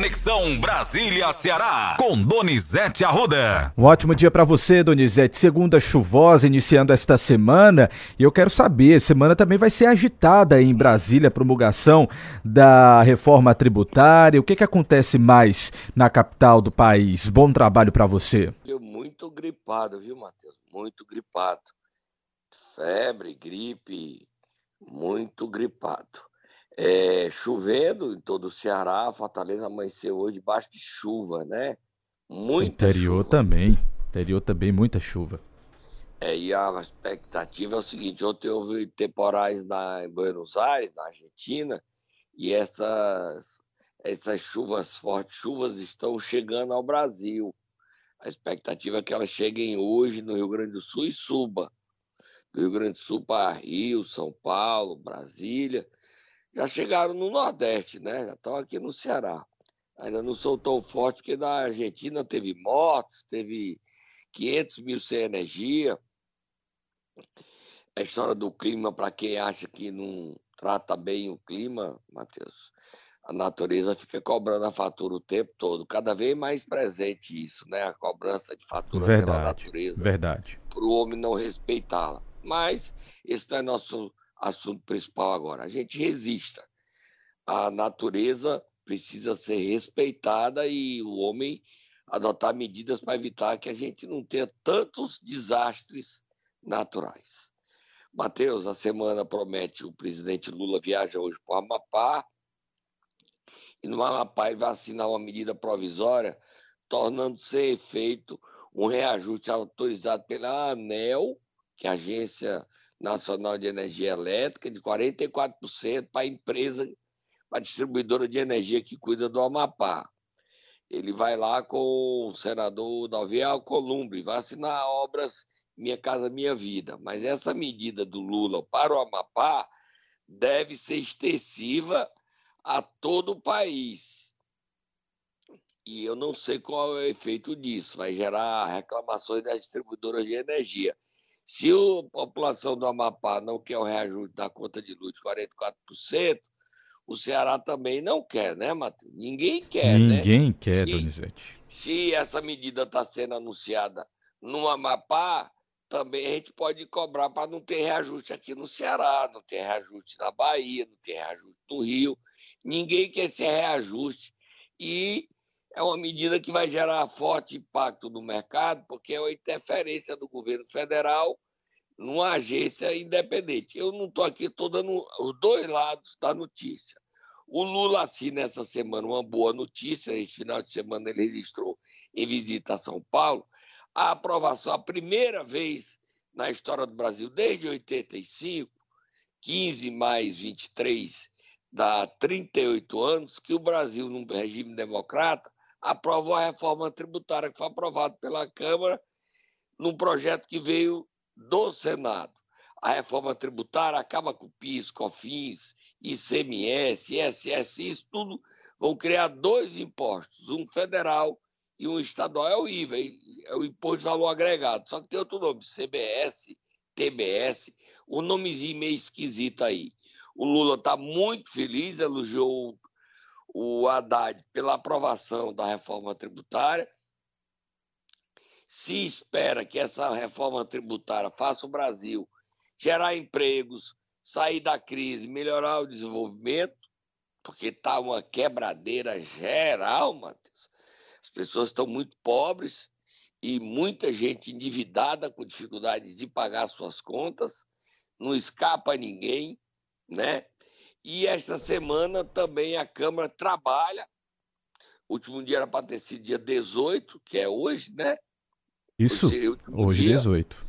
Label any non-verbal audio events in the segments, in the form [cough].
Conexão Brasília-Ceará, com Donizete Arruda. Um ótimo dia para você, Donizete. Segunda chuvosa iniciando esta semana. E eu quero saber, semana também vai ser agitada em Brasília, a promulgação da reforma tributária. O que, que acontece mais na capital do país? Bom trabalho para você. Eu muito gripado, viu, Matheus? Muito gripado. Febre, gripe, muito gripado. É, chovendo em todo o Ceará, Fortaleza amanheceu hoje debaixo de chuva, né? Muita Interior chuva. também. Interior também, muita chuva. É, e a expectativa é o seguinte: ontem houve temporais na, em Buenos Aires, na Argentina, e essas, essas chuvas fortes, chuvas estão chegando ao Brasil. A expectativa é que elas cheguem hoje no Rio Grande do Sul e suba. Do Rio Grande do Sul para Rio, São Paulo, Brasília já chegaram no Nordeste, né? Já estão aqui no Ceará. Ainda não são tão fortes, porque na Argentina teve mortes, teve 500 mil sem energia. A história do clima, para quem acha que não trata bem o clima, Matheus, a natureza fica cobrando a fatura o tempo todo. Cada vez mais presente isso, né? A cobrança de fatura verdade, pela natureza. Verdade. Para o homem não respeitá-la. Mas esse não é nosso assunto principal agora. A gente resista. A natureza precisa ser respeitada e o homem adotar medidas para evitar que a gente não tenha tantos desastres naturais. Mateus, a semana promete o presidente Lula viaja hoje para o Amapá e no Amapá ele vai assinar uma medida provisória tornando sem efeito um reajuste autorizado pela ANEL, que é a Agência Nacional de Energia Elétrica, de 44% para a empresa, para a distribuidora de energia que cuida do Amapá. Ele vai lá com o senador Davi Alcolumbre, vai assinar obras Minha Casa Minha Vida. Mas essa medida do Lula para o Amapá deve ser extensiva a todo o país. E eu não sei qual é o efeito disso. Vai gerar reclamações das distribuidoras de energia. Se a população do Amapá não quer o reajuste da conta de luz de 44%, o Ceará também não quer, né, Matheus? Ninguém quer, Ninguém né? Ninguém quer, se, Donizete. Se essa medida está sendo anunciada no Amapá, também a gente pode cobrar para não ter reajuste aqui no Ceará, não ter reajuste na Bahia, não ter reajuste no Rio. Ninguém quer esse reajuste. E é uma medida que vai gerar forte impacto no mercado, porque é uma interferência do governo federal numa agência independente. Eu não estou aqui, estou dando os dois lados da notícia. O Lula assina essa semana uma boa notícia, esse final de semana ele registrou em visita a São Paulo, a aprovação, a primeira vez na história do Brasil, desde 85, 15 mais 23, dá 38 anos, que o Brasil, num regime democrata, aprovou a reforma tributária, que foi aprovada pela Câmara, num projeto que veio do Senado. A reforma tributária acaba com PIS, COFINS, ICMS, ISS, isso tudo vão criar dois impostos, um federal e um estadual. É o IVA, é o Imposto de Valor Agregado. Só que tem outro nome, CBS, TBS, um nomezinho meio esquisito aí. O Lula está muito feliz, elogiou o Haddad pela aprovação da reforma tributária. Se espera que essa reforma tributária faça o Brasil gerar empregos, sair da crise, melhorar o desenvolvimento, porque está uma quebradeira geral, Matheus. As pessoas estão muito pobres e muita gente endividada com dificuldade de pagar suas contas, não escapa ninguém, né? E esta semana também a Câmara trabalha. O último dia era para ter sido dia 18, que é hoje, né? Isso, hoje dia, 18.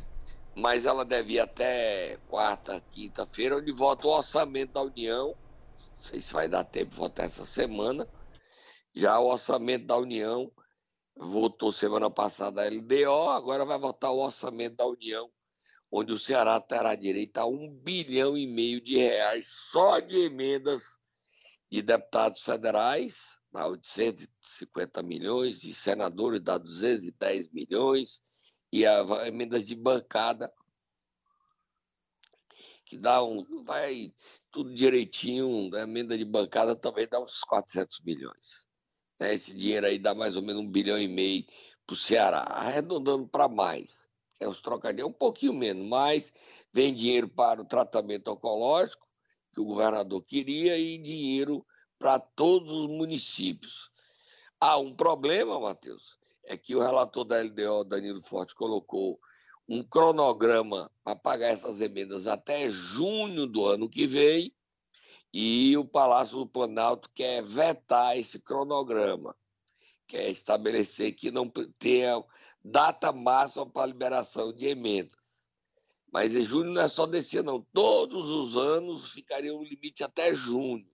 Mas ela deve ir até quarta, quinta-feira, onde vota o orçamento da União. Não sei se vai dar tempo de votar essa semana. Já o orçamento da União votou semana passada a LDO, agora vai votar o orçamento da União onde o Ceará terá direito a um bilhão e meio de reais só de emendas de deputados federais, dá 850 milhões, de senadores dá 210 milhões, e a emendas de bancada, que dá um, vai tudo direitinho, a emenda de bancada também dá uns 400 milhões. Né? Esse dinheiro aí dá mais ou menos um bilhão e meio para o Ceará, arredondando para mais. É os trocadilhos, um pouquinho menos, mas vem dinheiro para o tratamento oncológico, que o governador queria, e dinheiro para todos os municípios. Há um problema, Matheus, é que o relator da LDO, Danilo Forte, colocou um cronograma para pagar essas emendas até junho do ano que vem, e o Palácio do Planalto quer vetar esse cronograma, quer estabelecer que não tenha data máxima para liberação de emendas. Mas em junho não é só desse ano, não. Todos os anos ficaria o limite até junho.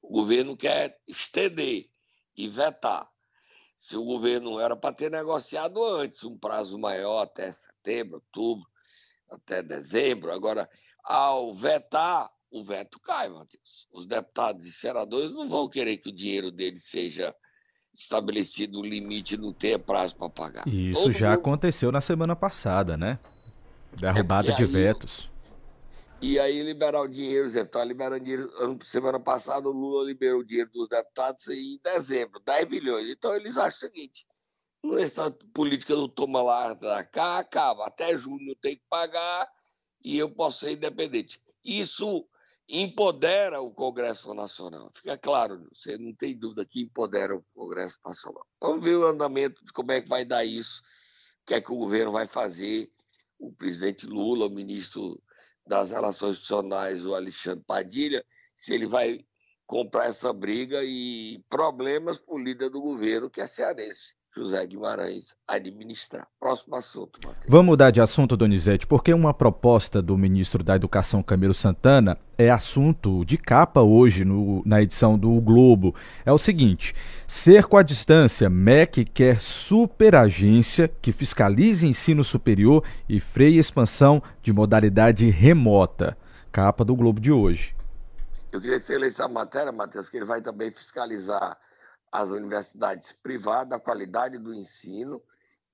O governo quer estender e vetar. Se o governo era para ter negociado antes, um prazo maior até setembro, outubro, até dezembro, agora, ao vetar, o veto cai, Matheus. Os deputados e senadores não vão querer que o dinheiro deles seja estabelecido um limite, não tenha prazo para pagar. Isso Todo já mundo... aconteceu na semana passada, né? Derrubada é de aí, vetos. E aí liberar o dinheiro, Zé, tá liberando dinheiro. Semana passada o Lula liberou o dinheiro dos deputados em dezembro, 10 bilhões. Então eles acham o seguinte: essa política do toma lá da cá acaba, até junho tem que pagar e eu posso ser independente. Isso empodera o Congresso Nacional. Fica claro, você não tem dúvida que empodera o Congresso Nacional. Vamos ver o andamento de como é que vai dar isso, o que é que o governo vai fazer. O presidente Lula, o ministro das Relações Institucionais, o Alexandre Padilha, se ele vai comprar essa briga e problemas por líder do governo, que é cearense. José Guimarães administrar. Próximo assunto, Matheus. Vamos mudar de assunto, Donizete, porque uma proposta do ministro da Educação, Camilo Santana, é assunto de capa hoje no, na edição do o Globo. É o seguinte: cerco à distância, MEC quer superagência que fiscalize ensino superior e freie expansão de modalidade remota. Capa do Globo de hoje. Eu queria que você lesse a matéria, Matheus, que ele vai também fiscalizar as universidades privadas, a qualidade do ensino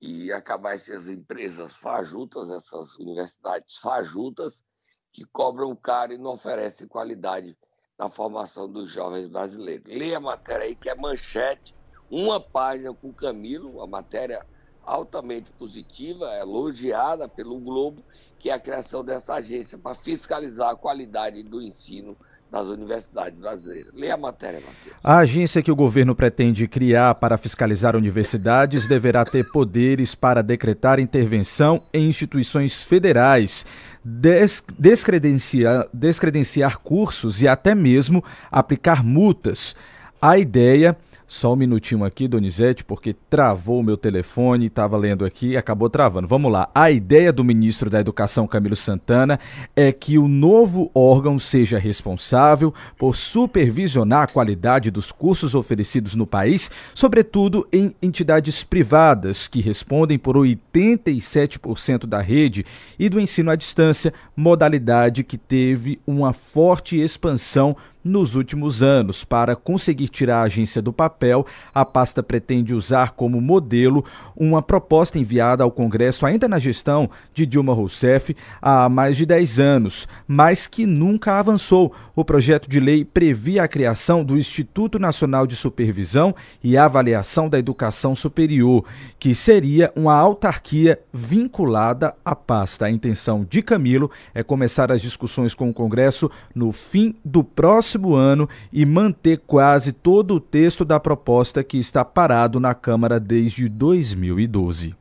e acabar essas empresas fajutas, essas universidades fajutas, que cobram caro e não oferecem qualidade na formação dos jovens brasileiros. Leia a matéria aí, que é manchete, uma página com o Camilo, a matéria altamente positiva, elogiada pelo Globo, que é a criação dessa agência para fiscalizar a qualidade do ensino das universidades brasileiras. Leia a matéria, Matheus. A agência que o governo pretende criar para fiscalizar universidades deverá ter poderes para decretar intervenção em instituições federais, des descredenciar, descredenciar cursos e até mesmo aplicar multas. A ideia só um minutinho aqui, Donizete, porque travou o meu telefone, estava lendo aqui e acabou travando. Vamos lá. A ideia do ministro da Educação, Camilo Santana, é que o novo órgão seja responsável por supervisionar a qualidade dos cursos oferecidos no país, sobretudo em entidades privadas, que respondem por 87% da rede e do ensino à distância, modalidade que teve uma forte expansão nos últimos anos. Para conseguir tirar a agência do papel, a pasta pretende usar como modelo uma proposta enviada ao Congresso ainda na gestão de Dilma Rousseff há mais de 10 anos, mas que nunca avançou. O projeto de lei previa a criação do Instituto Nacional de Supervisão e Avaliação da Educação Superior, que seria uma autarquia vinculada à pasta. A intenção de Camilo é começar as discussões com o Congresso no fim do próximo próximo ano e manter quase todo o texto da proposta que está parado na Câmara desde 2012.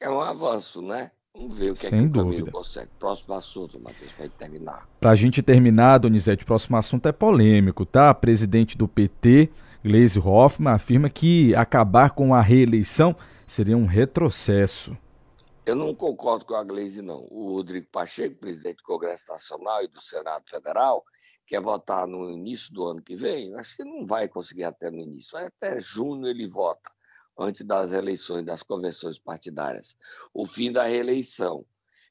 É um avanço, né? Vamos ver o que Sem é que o dúvida. consegue. Próximo assunto, Matheus, para terminar. Para a gente terminar, Donizete, o próximo assunto é polêmico, tá? Presidente do PT, Gleisi Hoffmann, afirma que acabar com a reeleição seria um retrocesso. Eu não concordo com a Gleisi, não. O Rodrigo Pacheco, presidente do Congresso Nacional e do Senado Federal, quer votar no início do ano que vem, acho que não vai conseguir até no início. Até junho ele vota, antes das eleições, das convenções partidárias. O fim da reeleição,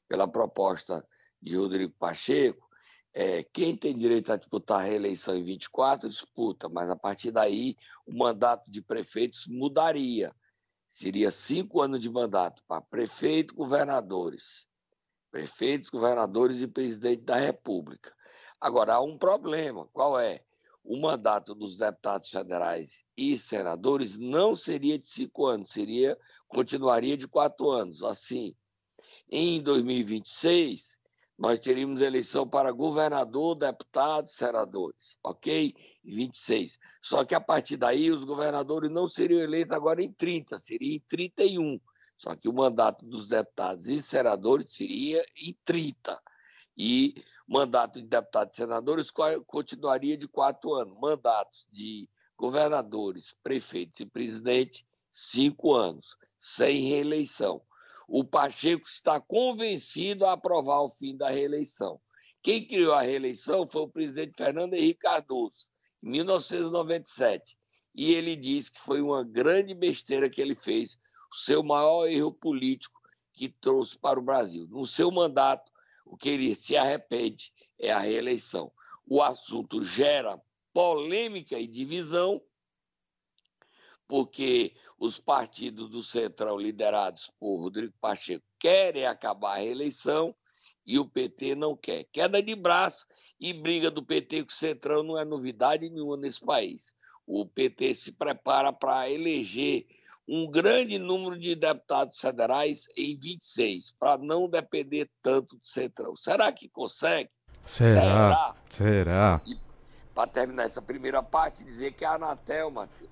pela proposta de Rodrigo Pacheco, é, quem tem direito a disputar a reeleição em 24 disputa, mas a partir daí o mandato de prefeitos mudaria. Seria cinco anos de mandato para prefeito, governadores, prefeitos, governadores e presidente da República. Agora, há um problema. Qual é? o mandato dos deputados federais e senadores não seria de cinco anos, seria continuaria de quatro anos. Assim, em 2026, nós teríamos eleição para governador, deputados, senadores, ok? 26. Só que a partir daí, os governadores não seriam eleitos agora em 30, seria em 31. Só que o mandato dos deputados e senadores seria em 30. E mandato de deputados e senadores continuaria de quatro anos. Mandatos de governadores, prefeitos e presidente, cinco anos, sem reeleição. O Pacheco está convencido a aprovar o fim da reeleição. Quem criou a reeleição foi o presidente Fernando Henrique Cardoso, em 1997. E ele disse que foi uma grande besteira que ele fez, o seu maior erro político que trouxe para o Brasil. No seu mandato, o que ele se arrepende é a reeleição. O assunto gera polêmica e divisão, porque os partidos do Centrão, liderados por Rodrigo Pacheco, querem acabar a reeleição e o PT não quer. Queda de braço e briga do PT com o Centrão não é novidade nenhuma nesse país. O PT se prepara para eleger um grande número de deputados federais em 26, para não depender tanto do Centrão. Será que consegue? Será? Será? Para terminar essa primeira parte, dizer que a Anatel, Matheus,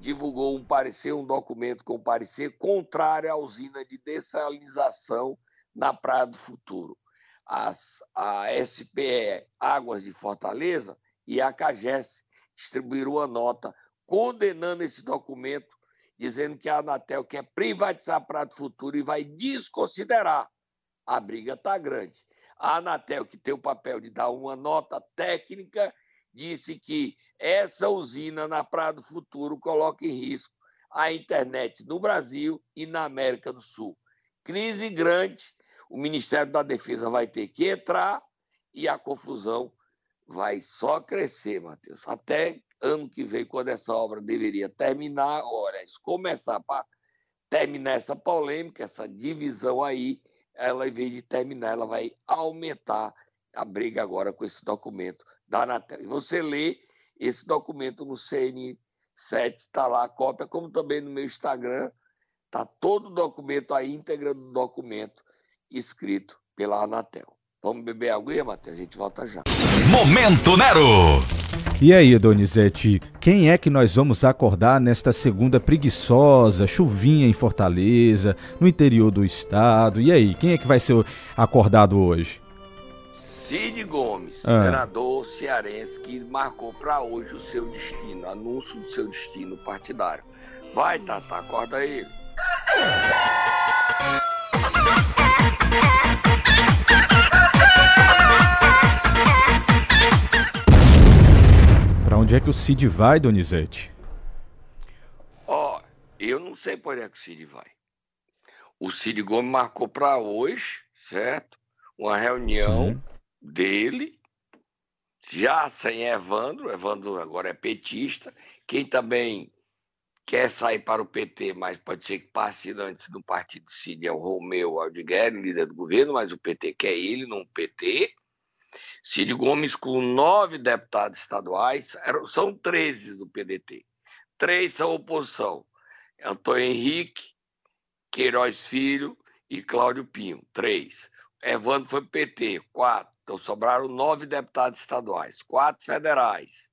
divulgou um parecer, um documento com parecer contrário à usina de dessalinização na Praia do Futuro. As, a SPE Águas de Fortaleza e a CAGES distribuíram uma nota condenando esse documento, dizendo que a Anatel quer privatizar do Futuro e vai desconsiderar. A briga está grande. A Anatel, que tem o papel de dar uma nota técnica disse que essa usina na Praia do Futuro coloca em risco a internet no Brasil e na América do Sul. Crise grande, o Ministério da Defesa vai ter que entrar e a confusão vai só crescer, Matheus. Até ano que vem, quando essa obra deveria terminar, olha, começar para terminar essa polêmica, essa divisão aí, ela, em vez de terminar, ela vai aumentar a briga agora com esse documento da Anatel. E você lê esse documento no CN7, está lá a cópia, como também no meu Instagram, está todo o documento, a íntegra do documento escrito pela Anatel. Vamos beber água, Matheus? A gente volta já. Momento Nero! E aí, Donizete, quem é que nós vamos acordar nesta segunda preguiçosa, chuvinha em Fortaleza, no interior do estado? E aí, quem é que vai ser acordado hoje? Cid Gomes, ah. senador cearense, que marcou para hoje o seu destino, anúncio do seu destino partidário. Vai, Tata, acorda ele. [laughs] onde é que o Cid vai, Donizete? Ó, oh, eu não sei por onde é que o Cid vai. O Cid Gomes marcou para hoje, certo? Uma reunião Sim dele, já sem Evandro, Evandro agora é petista, quem também quer sair para o PT, mas pode ser que passe antes do partido Cid, é o Romeu Aldigueri, líder do governo, mas o PT quer ele, não o PT. Cid Gomes com nove deputados estaduais, são 13 do PDT. Três são oposição. Antônio Henrique, Queiroz Filho e Cláudio Pinho. Três. Evandro foi PT. Quatro. Então sobraram nove deputados estaduais, quatro federais.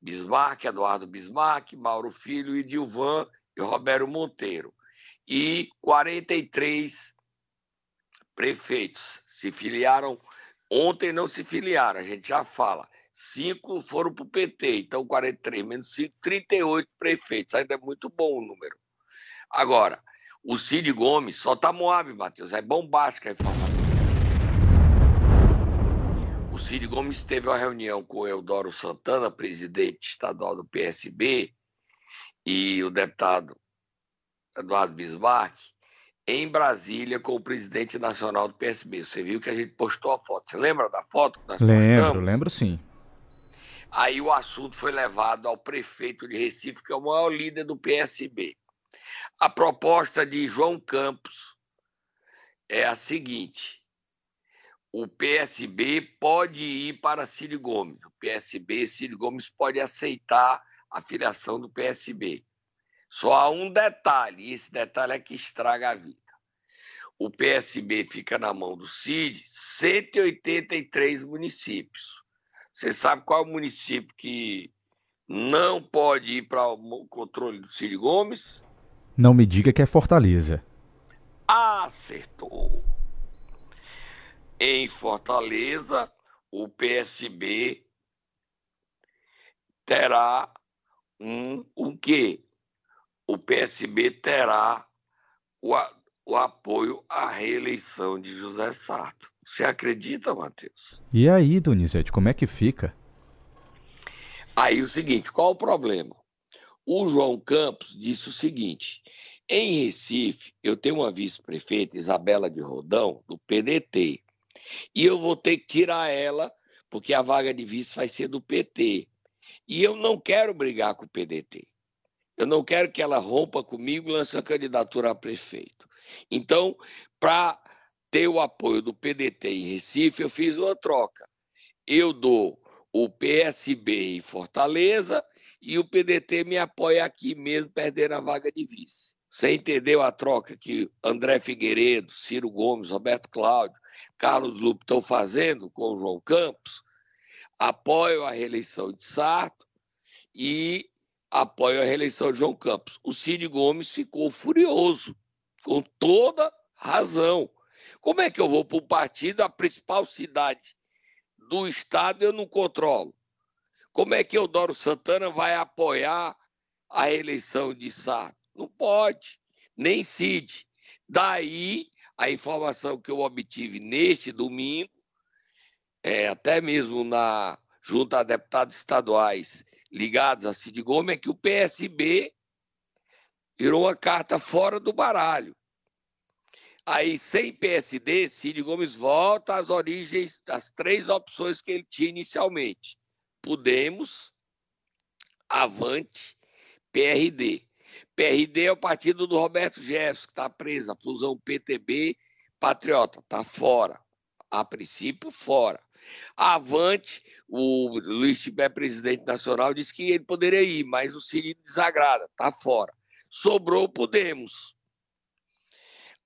Bismarck, Eduardo Bismarck, Mauro Filho, Idilvan e Roberto Monteiro. E 43 prefeitos se filiaram. Ontem não se filiaram, a gente já fala. Cinco foram para o PT, então 43 menos 5, 38 prefeitos. Ainda é muito bom o número. Agora, o Cid Gomes só está Moab, Matheus. É bombástica a informação. Cid Gomes teve uma reunião com o Eudoro Santana, presidente estadual do PSB, e o deputado Eduardo Bismarck, em Brasília com o presidente nacional do PSB. Você viu que a gente postou a foto. Você lembra da foto que nós lembro, postamos? Lembro, sim. Aí o assunto foi levado ao prefeito de Recife, que é o maior líder do PSB. A proposta de João Campos é a seguinte: o PSB pode ir para Ciro Gomes. O PSB, Ciro Gomes pode aceitar a filiação do PSB. Só há um detalhe, e esse detalhe é que estraga a vida. O PSB fica na mão do CID 183 municípios. Você sabe qual é o município que não pode ir para o controle do Cid Gomes? Não me diga que é Fortaleza. Acertou. Em Fortaleza, o PSB terá um o quê? O PSB terá o, o apoio à reeleição de José Sarto. Você acredita, Matheus? E aí, Donizete, como é que fica? Aí o seguinte, qual o problema? O João Campos disse o seguinte: em Recife, eu tenho uma vice-prefeita, Isabela de Rodão, do PDT, e eu vou ter que tirar ela, porque a vaga de vice vai ser do PT. E eu não quero brigar com o PDT. Eu não quero que ela rompa comigo e lance a candidatura a prefeito. Então, para ter o apoio do PDT em Recife, eu fiz uma troca. Eu dou o PSB em Fortaleza e o PDT me apoia aqui mesmo, perder a vaga de vice. Você entendeu a troca que André Figueiredo, Ciro Gomes, Roberto Cláudio, Carlos Lupe estão fazendo com o João Campos? Apoio a reeleição de Sarto e apoio a reeleição de João Campos. O Cid Gomes ficou furioso, com toda razão. Como é que eu vou para o partido, a principal cidade do Estado eu não controlo. Como é que Eudoro Santana vai apoiar a reeleição de Sarto? Não pode, nem Cid. Daí, a informação que eu obtive neste domingo, é, até mesmo na junto a deputados estaduais ligados a Cid Gomes, é que o PSB virou uma carta fora do baralho. Aí, sem PSD, Cid Gomes volta às origens das três opções que ele tinha inicialmente: Podemos, Avante, PRD. PRD é o partido do Roberto Jefferson, que está preso, a fusão PTB Patriota, está fora. A princípio, fora. Avante, o Luiz Tibé, presidente nacional, disse que ele poderia ir, mas o Cid desagrada, está fora. Sobrou o Podemos.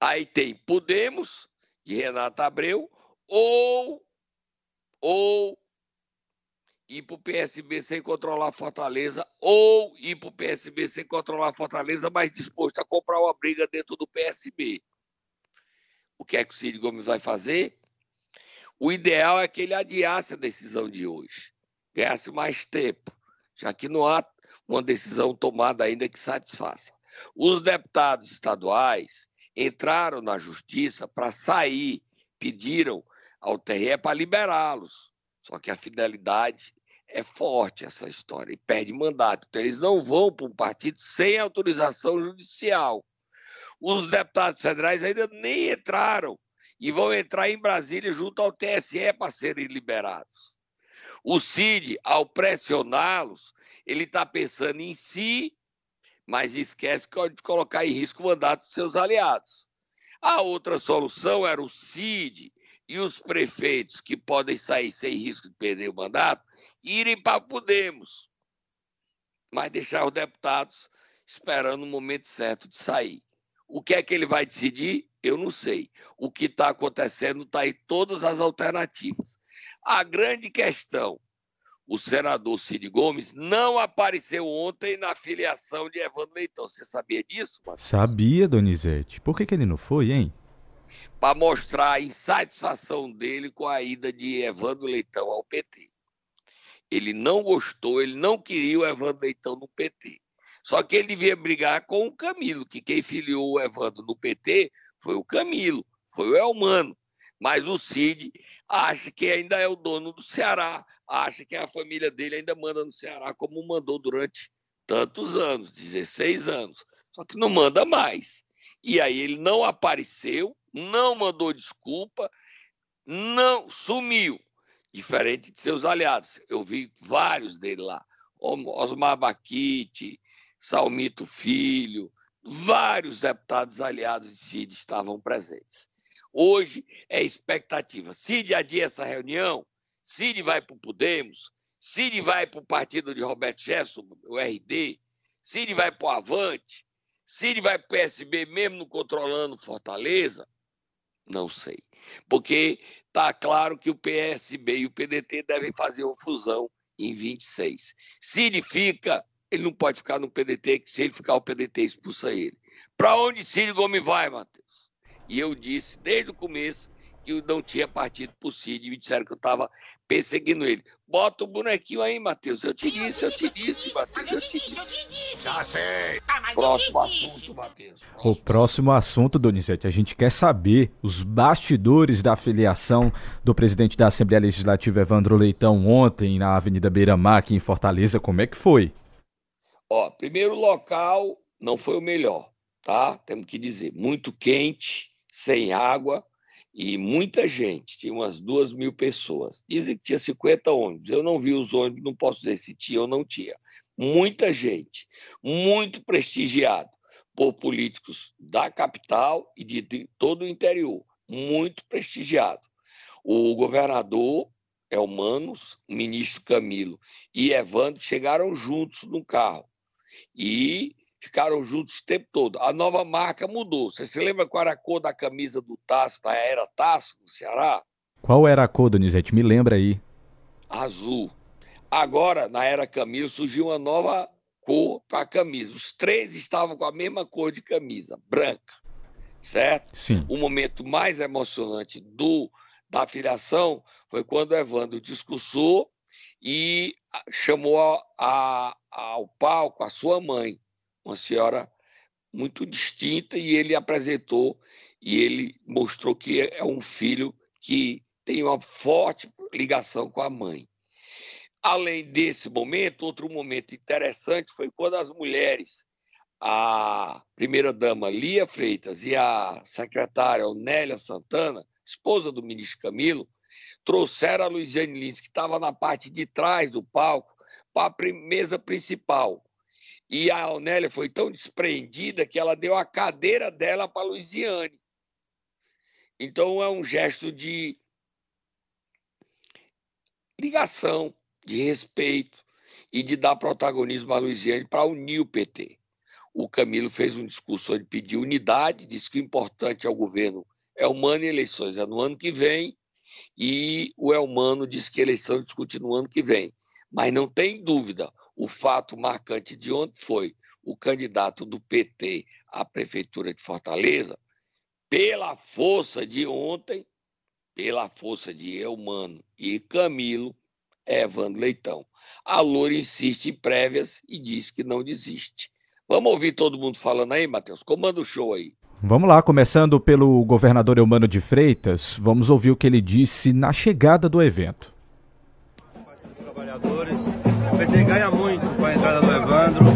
Aí tem Podemos, de Renata Abreu, ou, ou ir para o PSB sem controlar Fortaleza, ou ir para o PSB sem controlar Fortaleza, mas disposto a comprar uma briga dentro do PSB. O que é que o Cid Gomes vai fazer? O ideal é que ele adiasse a decisão de hoje, ganhasse mais tempo, já que não há uma decisão tomada ainda que satisfaça. Os deputados estaduais entraram na justiça para sair, pediram ao TRE para liberá-los. Só que a fidelidade é forte essa história e perde mandato. Então, eles não vão para um partido sem autorização judicial. Os deputados federais ainda nem entraram e vão entrar em Brasília junto ao TSE para serem liberados. O CID, ao pressioná-los, ele está pensando em si mas esquece de colocar em risco o mandato dos seus aliados. A outra solução era o CID e os prefeitos, que podem sair sem risco de perder o mandato, irem para Podemos, mas deixar os deputados esperando o momento certo de sair. O que é que ele vai decidir? Eu não sei. O que está acontecendo está em todas as alternativas. A grande questão o senador Cid Gomes não apareceu ontem na filiação de Evandro Leitão. Você sabia disso, Matheus? Sabia, Donizete. Por que, que ele não foi, hein? Para mostrar a insatisfação dele com a ida de Evandro Leitão ao PT. Ele não gostou, ele não queria o Evandro Leitão no PT. Só que ele devia brigar com o Camilo, que quem filiou o Evandro no PT foi o Camilo, foi o Elmano. Mas o Cid acha que ainda é o dono do Ceará, acha que a família dele ainda manda no Ceará como mandou durante tantos anos, 16 anos. Só que não manda mais. E aí ele não apareceu, não mandou desculpa, não sumiu, diferente de seus aliados. Eu vi vários dele lá, Osmar Baquite, Salmito Filho, vários deputados aliados de Cid estavam presentes. Hoje é expectativa. Cid adia essa reunião, Cid vai para o Podemos, Cid vai para o partido de Roberto Jefferson, o RD, Cid vai para o Avante, Cid vai para o PSB mesmo não controlando Fortaleza. Não sei. Porque está claro que o PSB e o PDT devem fazer uma fusão em 26. Cid fica, ele não pode ficar no PDT, que se ele ficar, o PDT expulsa ele. Para onde Cid Gomes vai, Matheus? E eu disse desde o começo que eu não tinha partido por Cid. Me disseram que eu estava perseguindo ele. Bota o bonequinho aí, Matheus. Eu te disse, eu te disse, Matheus. Eu te disse. Já sei. Próximo assunto, Matheus. O próximo assunto, Donizete, a gente quer saber os bastidores da filiação do presidente da Assembleia Legislativa, Evandro Leitão, ontem na Avenida Beira Mar, aqui em Fortaleza. Como é que foi? Ó, primeiro local não foi o melhor, tá? Temos que dizer. Muito quente sem água e muita gente, tinha umas duas mil pessoas. Dizem que tinha 50 ônibus. Eu não vi os ônibus, não posso dizer se tinha ou não tinha. Muita gente, muito prestigiado por políticos da capital e de, de todo o interior, muito prestigiado. O governador Elmanos, o ministro Camilo e Evandro chegaram juntos no carro e ficaram juntos o tempo todo. A nova marca mudou. Você se lembra qual era a cor da camisa do Tasso, da era Tasso, no Ceará? Qual era a cor, Donizete? Me lembra aí. Azul. Agora, na era Camilo, surgiu uma nova cor para a camisa. Os três estavam com a mesma cor de camisa, branca. Certo? Sim. O momento mais emocionante do da filiação foi quando o Evandro discursou e chamou a, a, ao palco a sua mãe, uma senhora muito distinta, e ele apresentou e ele mostrou que é um filho que tem uma forte ligação com a mãe. Além desse momento, outro momento interessante foi quando as mulheres, a primeira-dama Lia Freitas e a secretária Onélia Santana, esposa do ministro Camilo, trouxeram a Luiziane Lins, que estava na parte de trás do palco, para a mesa principal. E a Onélia foi tão despreendida que ela deu a cadeira dela para a Luiziane. Então é um gesto de ligação, de respeito e de dar protagonismo à Luiziane para unir o PT. O Camilo fez um discurso onde pediu unidade, disse que o importante é o governo é humano e eleições é no ano que vem, e o Elmano disse que eleição discute no ano que vem. Mas não tem dúvida, o fato marcante de ontem foi o candidato do PT à Prefeitura de Fortaleza, pela força de ontem, pela força de Eumano e Camilo, Evandro Leitão. A Loura insiste em prévias e diz que não desiste. Vamos ouvir todo mundo falando aí, Matheus? Comanda o show aí. Vamos lá, começando pelo governador Eumano de Freitas, vamos ouvir o que ele disse na chegada do evento. Trabalhadores PT ganha muito com a entrada do Evandro,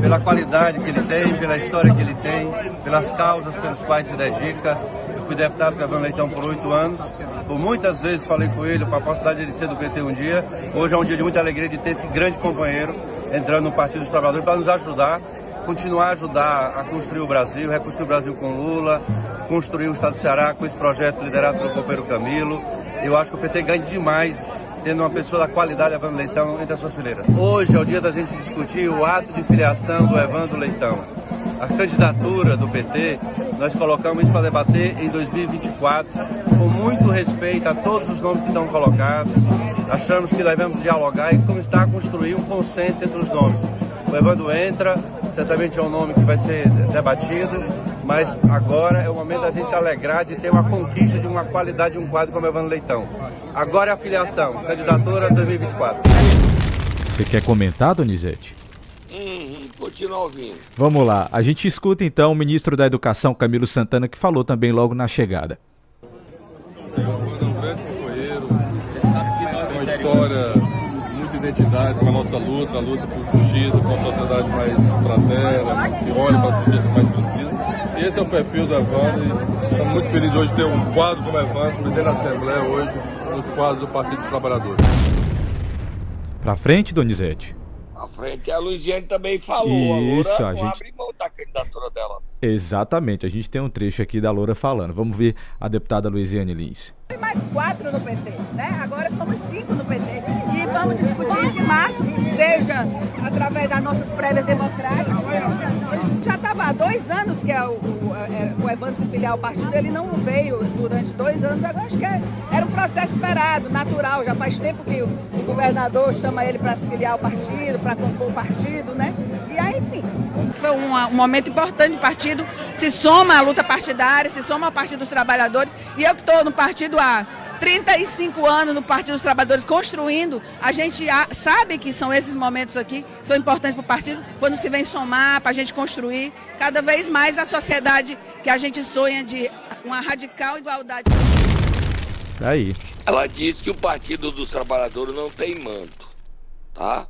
pela qualidade que ele tem, pela história que ele tem, pelas causas pelas quais se dedica. Eu fui deputado com Evandro Leitão por oito anos. Por muitas vezes falei com ele, com a possibilidade de ele ser do PT um dia. Hoje é um dia de muita alegria de ter esse grande companheiro entrando no Partido dos Trabalhadores para nos ajudar, continuar a ajudar a construir o Brasil, reconstruir o Brasil com Lula, construir o Estado do Ceará com esse projeto liderado pelo companheiro Camilo. Eu acho que o PT ganha demais tendo uma pessoa da qualidade, Evandro Leitão, entre as suas fileiras. Hoje é o dia da gente discutir o ato de filiação do Evandro Leitão. A candidatura do PT, nós colocamos isso para debater em 2024, com muito respeito a todos os nomes que estão colocados. Achamos que devemos dialogar e começar a construir um consenso entre os nomes. O Evandro entra, certamente é um nome que vai ser debatido, mas agora é o momento da gente alegrar de ter uma conquista de uma qualidade de um quadro como Evandro Leitão. Agora é a filiação, candidatura 2024. Você quer comentar, Donizete? Hum, continua ouvindo. Vamos lá, a gente escuta então o ministro da Educação, Camilo Santana, que falou também logo na chegada. Identidade com a nossa luta, a luta por justiça, por uma sociedade mais fraterna, que olha para as pessoas mais precisas. E esse é o perfil do Evandro e estamos muito felizes hoje de ter um quadro como Evandro, presidente da Assembleia hoje, nos quadros do Partido dos Trabalhadores. Pra frente, Donizete. À frente, a Luiziane também falou. Isso, a Loura a não gente- abre mão da candidatura dela. Exatamente, a gente tem um trecho aqui da Loura falando. Vamos ver a deputada Luiziane Lins. Tem mais quatro no PT, né? Agora somos cinco no PT. Vamos discutir isso em março, seja através das nossas prévias democráticas. Já estava há dois anos que é o, o, é, o Evandro se filiar ao partido, ele não veio durante dois anos. Agora acho que era um processo esperado, natural. Já faz tempo que o, o governador chama ele para se filiar ao partido, para compor o partido, né? E aí, enfim, foi um, um momento importante do partido. Se soma à luta partidária, se soma ao Partido dos Trabalhadores. E eu que estou no partido há 35 anos no Partido dos Trabalhadores construindo, a gente sabe que são esses momentos aqui, são importantes para o partido, quando se vem somar, para a gente construir cada vez mais a sociedade que a gente sonha de uma radical igualdade. Aí. Ela disse que o Partido dos Trabalhadores não tem manto, tá?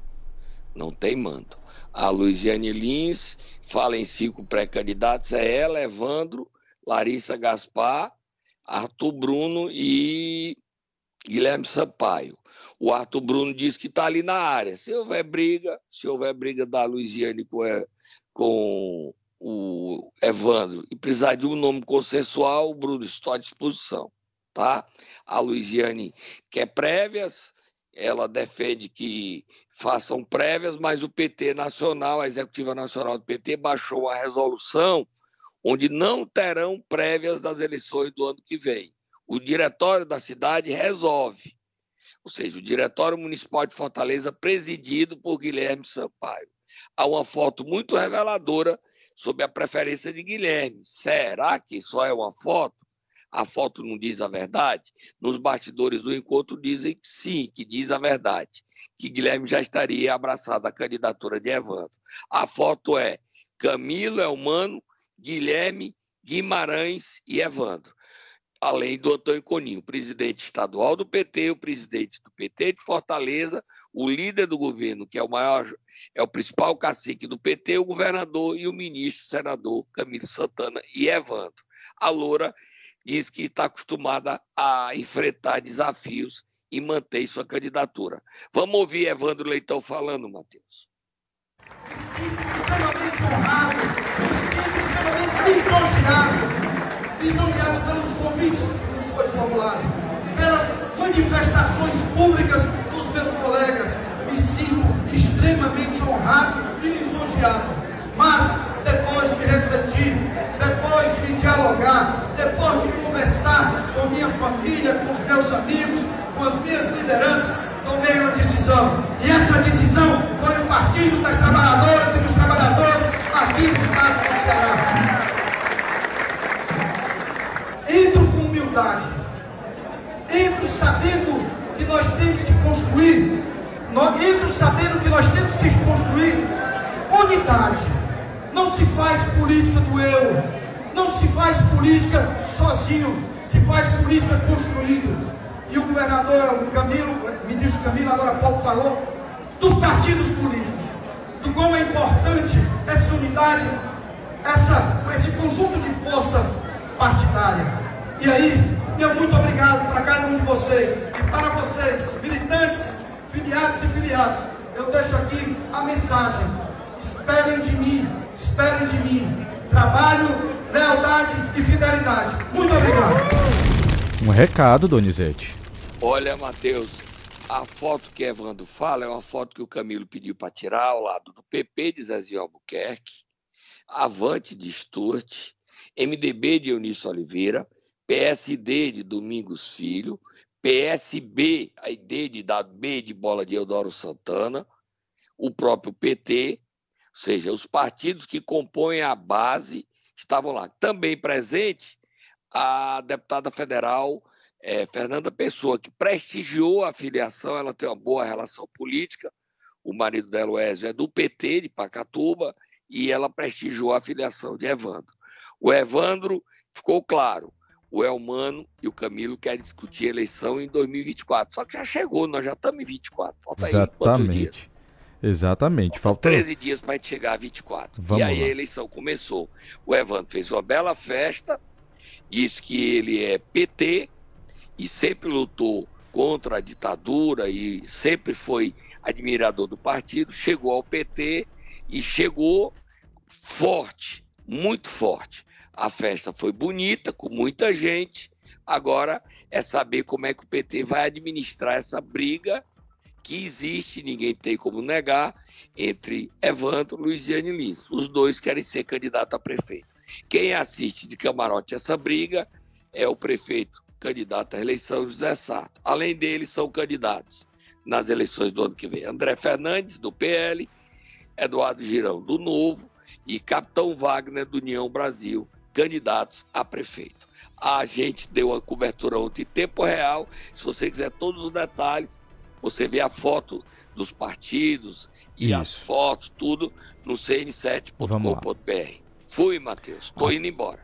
Não tem manto. A Luiziane Lins fala em cinco pré-candidatos, é ela, Evandro, Larissa Gaspar, Arthur Bruno e Guilherme Sampaio. O Arthur Bruno diz que está ali na área. Se houver briga, se houver briga da Luiziane com, com o Evandro e precisar de um nome consensual, o Bruno está à disposição. Tá? A Luiziane quer prévias, ela defende que façam prévias, mas o PT Nacional, a Executiva Nacional do PT, baixou a resolução onde não terão prévias das eleições do ano que vem. O diretório da cidade resolve. Ou seja, o Diretório Municipal de Fortaleza, presidido por Guilherme Sampaio. Há uma foto muito reveladora sobre a preferência de Guilherme. Será que só é uma foto? A foto não diz a verdade? Nos bastidores do encontro dizem que sim, que diz a verdade que Guilherme já estaria abraçado à candidatura de Evandro. A foto é Camilo Elmano, Guilherme, Guimarães e Evandro. Além do Antônio Coninho, presidente estadual do PT, o presidente do PT de Fortaleza, o líder do governo, que é o maior, é o principal cacique do PT, o governador e o ministro, senador Camilo Santana e Evandro. A Loura diz que está acostumada a enfrentar desafios e mantém sua candidatura. Vamos ouvir Evandro Leitão falando, Matheus. Lisonjeado, lisonjeado pelos convites que nos foi formulado, pelas manifestações públicas dos meus colegas. Me sinto extremamente honrado e lisonjeado. Mas, depois de refletir, depois de dialogar, depois de conversar com minha família, com os meus amigos, com as minhas lideranças, tomei uma decisão. E essa decisão foi o Partido das Trabalhadoras e dos Trabalhadores aqui do Estado do Ceará. Com humildade, entro sabendo que nós temos que construir, entro sabendo que nós temos que construir unidade. Não se faz política do eu, não se faz política sozinho, se faz política construindo e o governador Camilo, ministro Camilo, agora Paulo falou, dos partidos políticos, do quão é importante essa unidade, essa, esse conjunto de força partidária. E aí, meu muito obrigado para cada um de vocês e para vocês, militantes, filiados e filiados. Eu deixo aqui a mensagem: esperem de mim, esperem de mim. Trabalho, lealdade e fidelidade. Muito obrigado. Um recado, Donizete. Olha, Matheus, a foto que Evandro fala é uma foto que o Camilo pediu para tirar ao lado do PP de Zezinho Albuquerque, Avante de Stuart, MDB de Eunício Oliveira, PSD de Domingos Filho, PSB, a ID de dado B de bola de Eudoro Santana, o próprio PT, ou seja, os partidos que compõem a base estavam lá. Também presente a deputada federal é, Fernanda Pessoa, que prestigiou a filiação, ela tem uma boa relação política, o marido dela, o é do PT de Pacatuba, e ela prestigiou a filiação de Evandro. O Evandro ficou claro, o Elmano e o Camilo querem discutir a eleição em 2024. Só que já chegou, nós já estamos em 24. Falta Exatamente. aí quantos dias? Exatamente. Falta 13 dias para a gente chegar a 24. Vamos e aí lá. a eleição começou. O Evandro fez uma bela festa, disse que ele é PT e sempre lutou contra a ditadura e sempre foi admirador do partido, chegou ao PT e chegou forte muito forte. A festa foi bonita, com muita gente. Agora é saber como é que o PT vai administrar essa briga que existe, ninguém tem como negar, entre Evandro, Luiziane Lins. Os dois querem ser candidato a prefeito. Quem assiste de camarote essa briga é o prefeito candidato à eleição, José Sarto. Além dele, são candidatos nas eleições do ano que vem. André Fernandes, do PL, Eduardo Girão, do Novo, e Capitão Wagner, do União Brasil, candidatos a prefeito. A gente deu a cobertura ontem em tempo real. Se você quiser todos os detalhes, você vê a foto dos partidos e Isso. as fotos, tudo no cn7.com.br. Fui, Matheus. Estou indo embora.